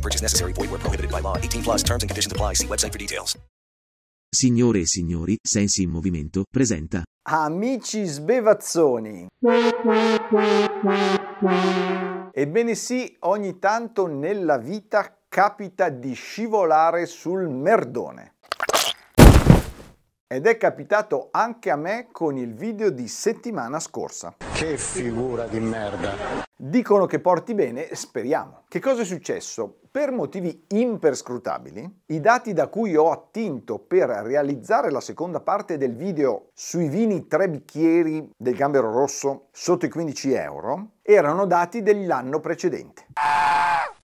No purchase necessary. Void where prohibited by law. 18 plus terms and conditions apply. See website for details. Signore e signori, Sensi in Movimento presenta Amici sbevazzoni. Ebbene sì, ogni tanto nella vita capita di scivolare sul merdone. Ed è capitato anche a me con il video di settimana scorsa. Che figura di merda. Dicono che porti bene, speriamo. Che cosa è successo? Per motivi imperscrutabili, i dati da cui ho attinto per realizzare la seconda parte del video sui vini tre bicchieri del gambero rosso sotto i 15 euro erano dati dell'anno precedente.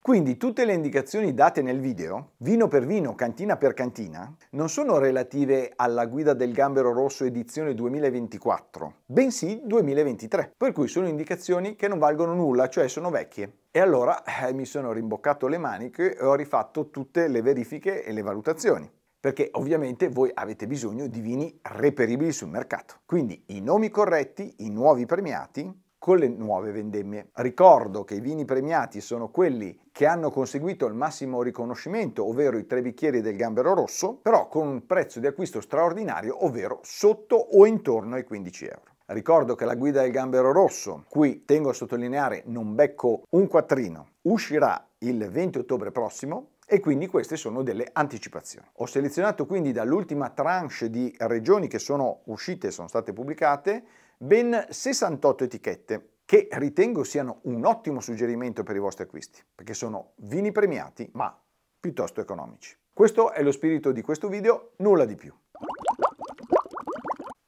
Quindi tutte le indicazioni date nel video, vino per vino, cantina per cantina, non sono relative alla guida del gambero rosso edizione 2024, bensì 2023, per cui sono indicazioni che non valgono nulla, cioè sono vecchie. E allora eh, mi sono rimboccato le maniche e ho rifatto tutte le verifiche e le valutazioni perché ovviamente voi avete bisogno di vini reperibili sul mercato. Quindi i nomi corretti, i nuovi premiati, con le nuove vendemmie. Ricordo che i vini premiati sono quelli che hanno conseguito il massimo riconoscimento, ovvero i tre bicchieri del gambero rosso, però con un prezzo di acquisto straordinario, ovvero sotto o intorno ai 15 euro. Ricordo che la guida del gambero rosso, qui tengo a sottolineare non becco un quattrino, uscirà il 20 ottobre prossimo e quindi queste sono delle anticipazioni. Ho selezionato quindi dall'ultima tranche di regioni che sono uscite sono state pubblicate ben 68 etichette che ritengo siano un ottimo suggerimento per i vostri acquisti, perché sono vini premiati ma piuttosto economici. Questo è lo spirito di questo video, nulla di più.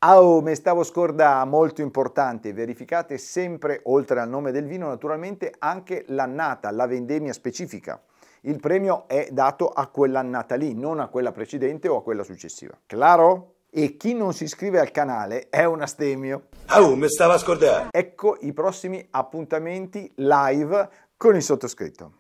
Oh, mi stavo scorda molto importante, verificate sempre, oltre al nome del vino, naturalmente anche l'annata, la vendemmia specifica. Il premio è dato a quell'annata lì, non a quella precedente o a quella successiva. Claro? e chi non si iscrive al canale è un astemio. Oh, mi stava a scordare. Ecco i prossimi appuntamenti live con il sottoscritto.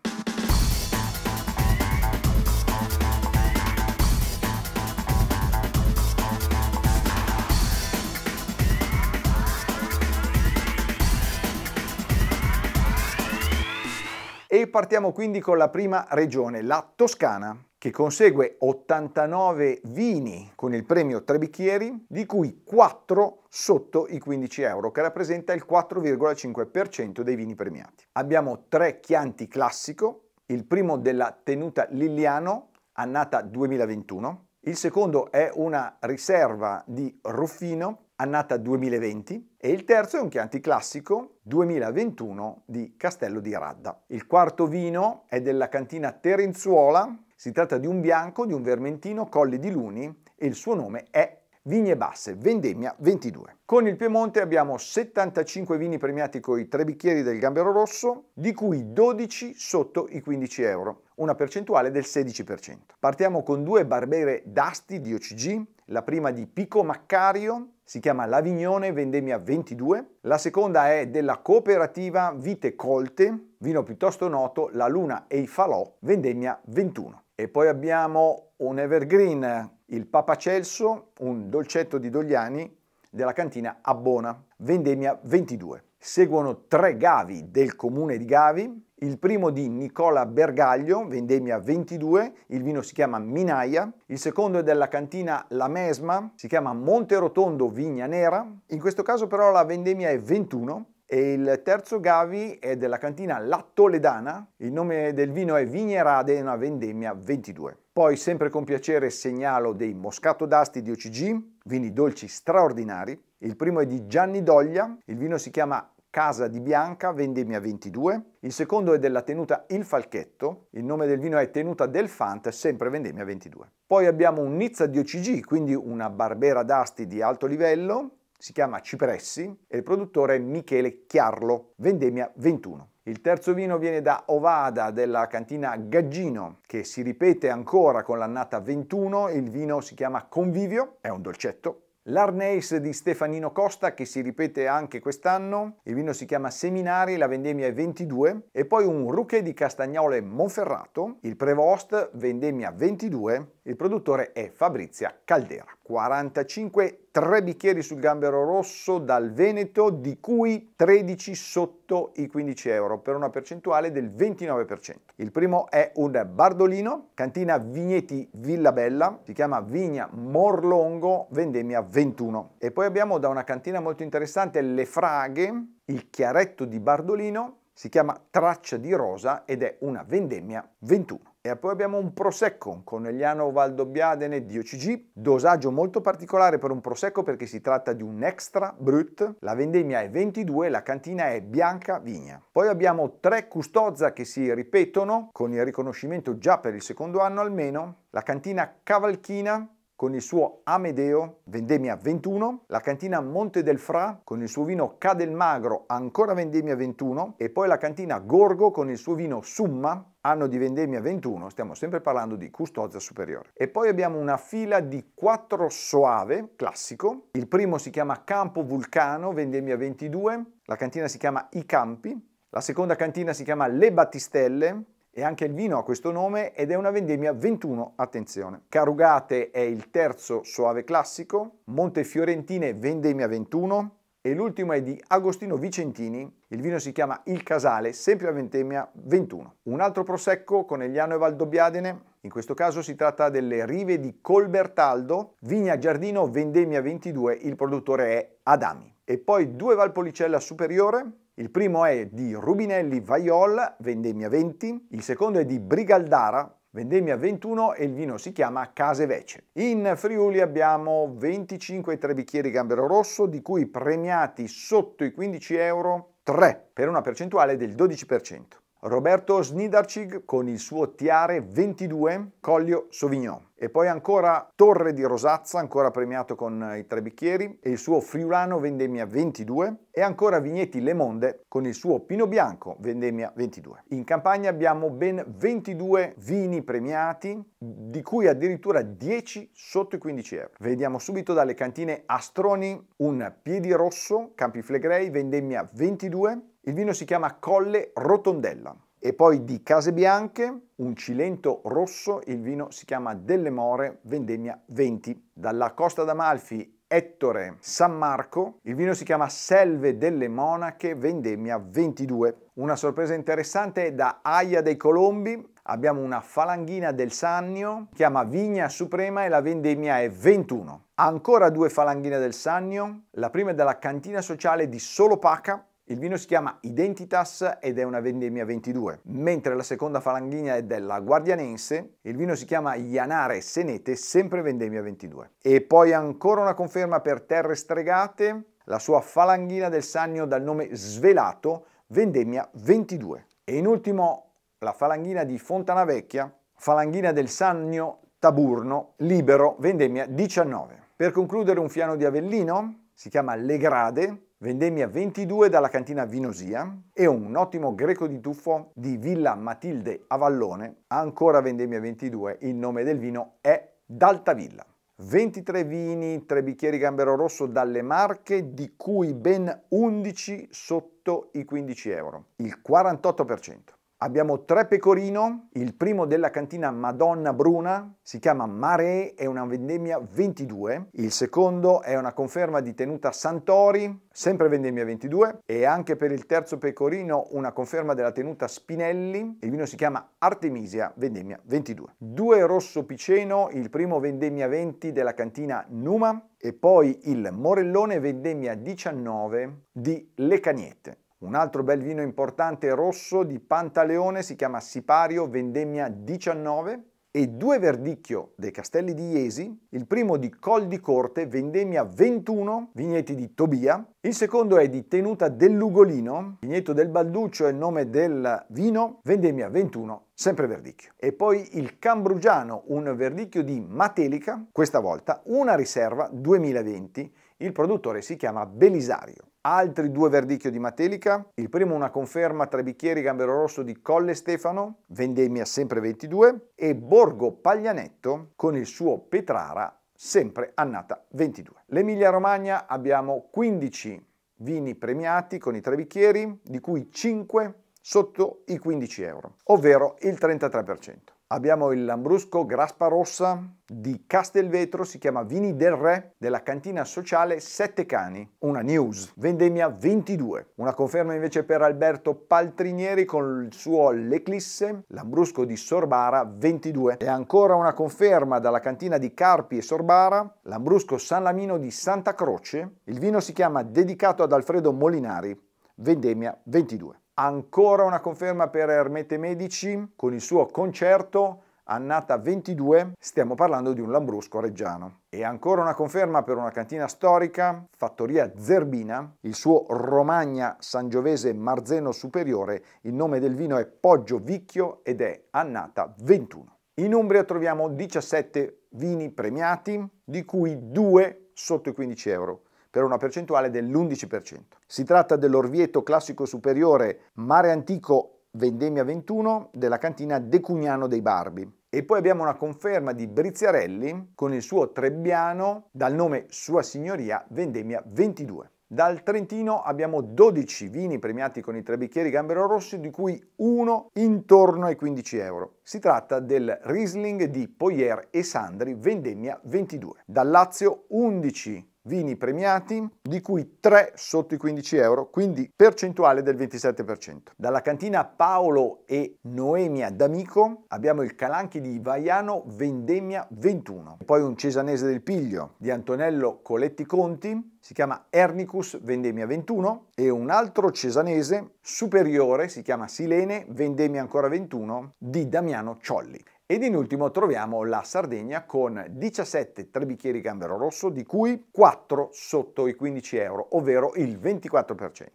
E partiamo quindi con la prima regione, la Toscana che consegue 89 vini con il premio tre bicchieri, di cui 4 sotto i 15 euro, che rappresenta il 4,5% dei vini premiati. Abbiamo tre Chianti classico, il primo della tenuta Liliano, annata 2021, il secondo è una riserva di Ruffino, annata 2020, e il terzo è un Chianti classico 2021 di Castello di Radda. Il quarto vino è della cantina Terenzuola, si tratta di un bianco di un vermentino Colli di Luni e il suo nome è Vigne Basse, Vendemmia 22. Con il Piemonte abbiamo 75 vini premiati con i tre bicchieri del Gambero Rosso, di cui 12 sotto i 15 euro, una percentuale del 16%. Partiamo con due barbere d'asti di OCG, la prima di Pico Maccario, si chiama Lavignone Vendemmia 22, la seconda è della cooperativa Vite Colte, vino piuttosto noto, La Luna e i Falò, Vendemmia 21. E poi abbiamo un evergreen, il Papa Celso, un dolcetto di Dogliani della cantina Abbona, vendemmia 22. Seguono tre gavi del comune di Gavi, il primo di Nicola Bergaglio, vendemmia 22, il vino si chiama Minaia, il secondo è della cantina La Mesma, si chiama Monterotondo Vigna Nera, in questo caso però la vendemmia è 21 e il terzo Gavi è della cantina La Toledana, il nome del vino è Vignerade una vendemmia 22. Poi sempre con piacere segnalo dei Moscato d'Asti di OCG, vini dolci straordinari. Il primo è di Gianni Doglia, il vino si chiama Casa di Bianca, vendemmia 22. Il secondo è della tenuta Il Falchetto, il nome del vino è Tenuta del Fant, sempre vendemmia 22. Poi abbiamo un Nizza di OCG, quindi una Barbera d'Asti di alto livello, si chiama Cipressi e il produttore è Michele Chiarlo, vendemmia 21. Il terzo vino viene da Ovada della cantina Gaggino, che si ripete ancora con l'annata 21. Il vino si chiama Convivio, è un dolcetto. L'Arneis di Stefanino Costa che si ripete anche quest'anno, il vino si chiama Seminari, la vendemmia è 22 e poi un Ruche di Castagnole Monferrato, il Prevost vendemmia 22, il produttore è Fabrizia Caldera. 45 3 bicchieri sul gambero rosso dal Veneto, di cui 13 sotto i 15 euro, per una percentuale del 29%. Il primo è un Bardolino, cantina Vigneti Villa Bella, si chiama Vigna Morlongo, vendemmia 21. E poi abbiamo da una cantina molto interessante Le Fraghe, il chiaretto di Bardolino, si chiama Traccia di Rosa ed è una vendemmia 21. E poi abbiamo un Prosecco, Conegliano Valdobbiadene di OCG, dosaggio molto particolare per un Prosecco perché si tratta di un extra brut, la vendemmia è 22, la cantina è bianca vigna. Poi abbiamo tre Custozza che si ripetono con il riconoscimento già per il secondo anno almeno, la cantina Cavalchina con il suo Amedeo, vendemmia 21, la cantina Monte del Fra con il suo vino Cadel Magro, ancora vendemmia 21, e poi la cantina Gorgo con il suo vino Summa, anno di vendemmia 21, stiamo sempre parlando di custozia superiore. E poi abbiamo una fila di quattro soave, classico. Il primo si chiama Campo Vulcano, vendemmia 22, la cantina si chiama I Campi, la seconda cantina si chiama Le Battistelle, e anche il vino ha questo nome ed è una vendemmia 21, attenzione. Carugate è il terzo soave classico, Montefiorentine vendemmia 21 e l'ultimo è di Agostino Vicentini, il vino si chiama Il Casale, sempre a vendemmia 21. Un altro prosecco Conegliano e Valdobbiadene, in questo caso si tratta delle rive di Colbertaldo, Vigna Giardino vendemmia 22, il produttore è Adami. E poi due Valpolicella superiore, il primo è di Rubinelli Vaiol, vendemmia 20, il secondo è di Brigaldara, vendemmia 21 e il vino si chiama Case Vece. In Friuli abbiamo 25 3 bicchieri Gambero Rosso, di cui premiati sotto i 15 euro 3, per una percentuale del 12%. Roberto Snidarcig con il suo Tiare 22 Collio Sauvignon. E poi ancora Torre di Rosazza, ancora premiato con i tre bicchieri, e il suo Friulano Vendemmia 22. E ancora Vigneti Le Monde con il suo Pino Bianco Vendemmia 22. In campagna abbiamo ben 22 vini premiati, di cui addirittura 10 sotto i 15 euro. Vediamo subito dalle cantine Astroni un Piedi Rosso Campi Flegrei Vendemmia 22 il vino si chiama Colle Rotondella. E poi di Case Bianche, un Cilento rosso, il vino si chiama Delle More, vendemmia 20. Dalla Costa d'Amalfi, Ettore San Marco, il vino si chiama Selve delle Monache, vendemmia 22. Una sorpresa interessante è da Aia dei Colombi, abbiamo una falanghina del Sannio, chiama Vigna Suprema e la vendemmia è 21. Ancora due falanghine del Sannio, la prima è dalla cantina sociale di Solopaca, il vino si chiama Identitas ed è una vendemmia 22, mentre la seconda falanghina è della Guardianense, il vino si chiama Ianare Senete, sempre vendemmia 22. E poi ancora una conferma per Terre Stregate, la sua falanghina del Sannio dal nome Svelato, vendemmia 22. E in ultimo la falanghina di Fontana Vecchia, falanghina del Sannio Taburno, libero, vendemmia 19. Per concludere un fiano di Avellino, si chiama Le Grade, vendemmia 22 dalla cantina Vinosia e un ottimo greco di tuffo di Villa Matilde Avallone, ancora vendemmia 22, il nome del vino è D'Altavilla. 23 vini, 3 bicchieri gambero rosso dalle marche, di cui ben 11 sotto i 15 euro, il 48%. Abbiamo tre pecorino, il primo della cantina Madonna Bruna, si chiama Mare, è una vendemmia 22, il secondo è una conferma di tenuta Santori, sempre vendemmia 22, e anche per il terzo pecorino una conferma della tenuta Spinelli, il vino si chiama Artemisia, vendemmia 22. Due rosso piceno, il primo vendemmia 20 della cantina Numa, e poi il Morellone vendemmia 19 di Le Cagnette. Un altro bel vino importante rosso di Pantaleone si chiama Sipario Vendemmia 19 e due verdicchio dei Castelli di Iesi, il primo di Col di Corte, Vendemmia 21, vigneti di Tobia, il secondo è di Tenuta dell'Ugolino, vigneto del Balduccio è il nome del vino, Vendemmia 21, sempre verdicchio. E poi il Cambrugiano, un verdicchio di Matelica, questa volta una riserva 2020, il produttore si chiama Belisario. Altri due verdicchio di Matelica. Il primo una conferma tra bicchieri Gambero Rosso di Colle Stefano, vendemmia sempre 22, e Borgo Paglianetto con il suo Petrara sempre annata 22. L'Emilia Romagna abbiamo 15 vini premiati con i tre bicchieri, di cui 5 sotto i 15 euro, ovvero il 33%. Abbiamo il Lambrusco Graspa Rossa di Castelvetro, si chiama Vini del Re, della cantina sociale Sette Cani, una news, vendemmia 22. Una conferma invece per Alberto Paltrinieri con il suo L'Eclisse, Lambrusco di Sorbara 22. E ancora una conferma dalla cantina di Carpi e Sorbara, Lambrusco San Lamino di Santa Croce, il vino si chiama dedicato ad Alfredo Molinari, vendemmia 22. Ancora una conferma per Ermete Medici con il suo concerto annata 22, stiamo parlando di un Lambrusco reggiano. E ancora una conferma per una cantina storica, Fattoria Zerbina, il suo Romagna Sangiovese Marzeno Superiore, il nome del vino è Poggio Vicchio ed è annata 21. In Umbria troviamo 17 vini premiati, di cui 2 sotto i 15 euro per una percentuale dell'11%. Si tratta dell'Orvieto classico superiore Mare Antico Vendemmia 21 della cantina De Cugnano dei Barbi. E poi abbiamo una conferma di Briziarelli con il suo Trebbiano dal nome Sua Signoria Vendemmia 22. Dal Trentino abbiamo 12 vini premiati con i tre bicchieri Gambero Rossi, di cui uno intorno ai 15 euro. Si tratta del Riesling di Poyer e Sandri Vendemmia 22. Dal Lazio 11 vini premiati, di cui 3 sotto i 15 euro, quindi percentuale del 27%. Dalla cantina Paolo e Noemia D'Amico abbiamo il Calanchi di Vaiano Vendemmia 21, poi un cesanese del Piglio di Antonello Coletti Conti, si chiama Ernicus Vendemmia 21 e un altro cesanese superiore si chiama Silene Vendemmia ancora 21 di Damiano Ciolli. Ed in ultimo troviamo la Sardegna con 17 tre bicchieri gambero rosso, di cui 4 sotto i 15 euro, ovvero il 24%.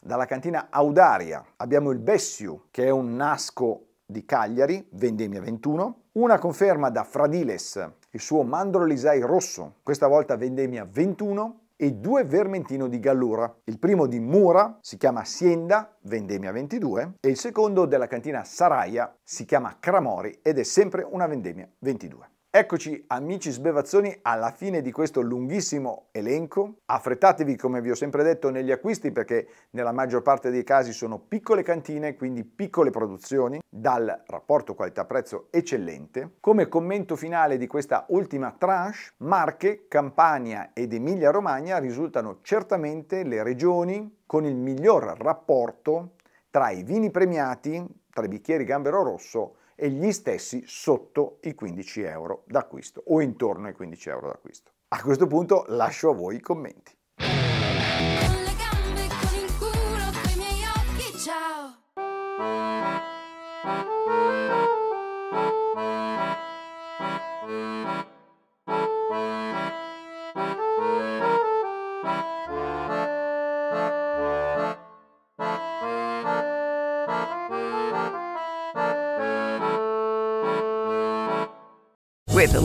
Dalla cantina Audaria abbiamo il Bessiu, che è un nasco di Cagliari, vendemmia 21, una conferma da Fradiles, il suo Mandrolisai rosso, questa volta vendemmia 21, e due Vermentino di Gallura. Il primo di Mura si chiama Sienda, vendemmia 22, e il secondo della cantina Saraia si chiama Cramori ed è sempre una vendemmia 22. Eccoci amici sbevazzoni alla fine di questo lunghissimo elenco. Affrettatevi come vi ho sempre detto negli acquisti perché nella maggior parte dei casi sono piccole cantine, quindi piccole produzioni, dal rapporto qualità-prezzo eccellente. Come commento finale di questa ultima tranche, Marche, Campania ed Emilia-Romagna risultano certamente le regioni con il miglior rapporto tra i vini premiati, tra i bicchieri Gambero Rosso e gli stessi sotto i 15 euro d'acquisto o intorno ai 15 euro d'acquisto. A questo punto lascio a voi i commenti. Con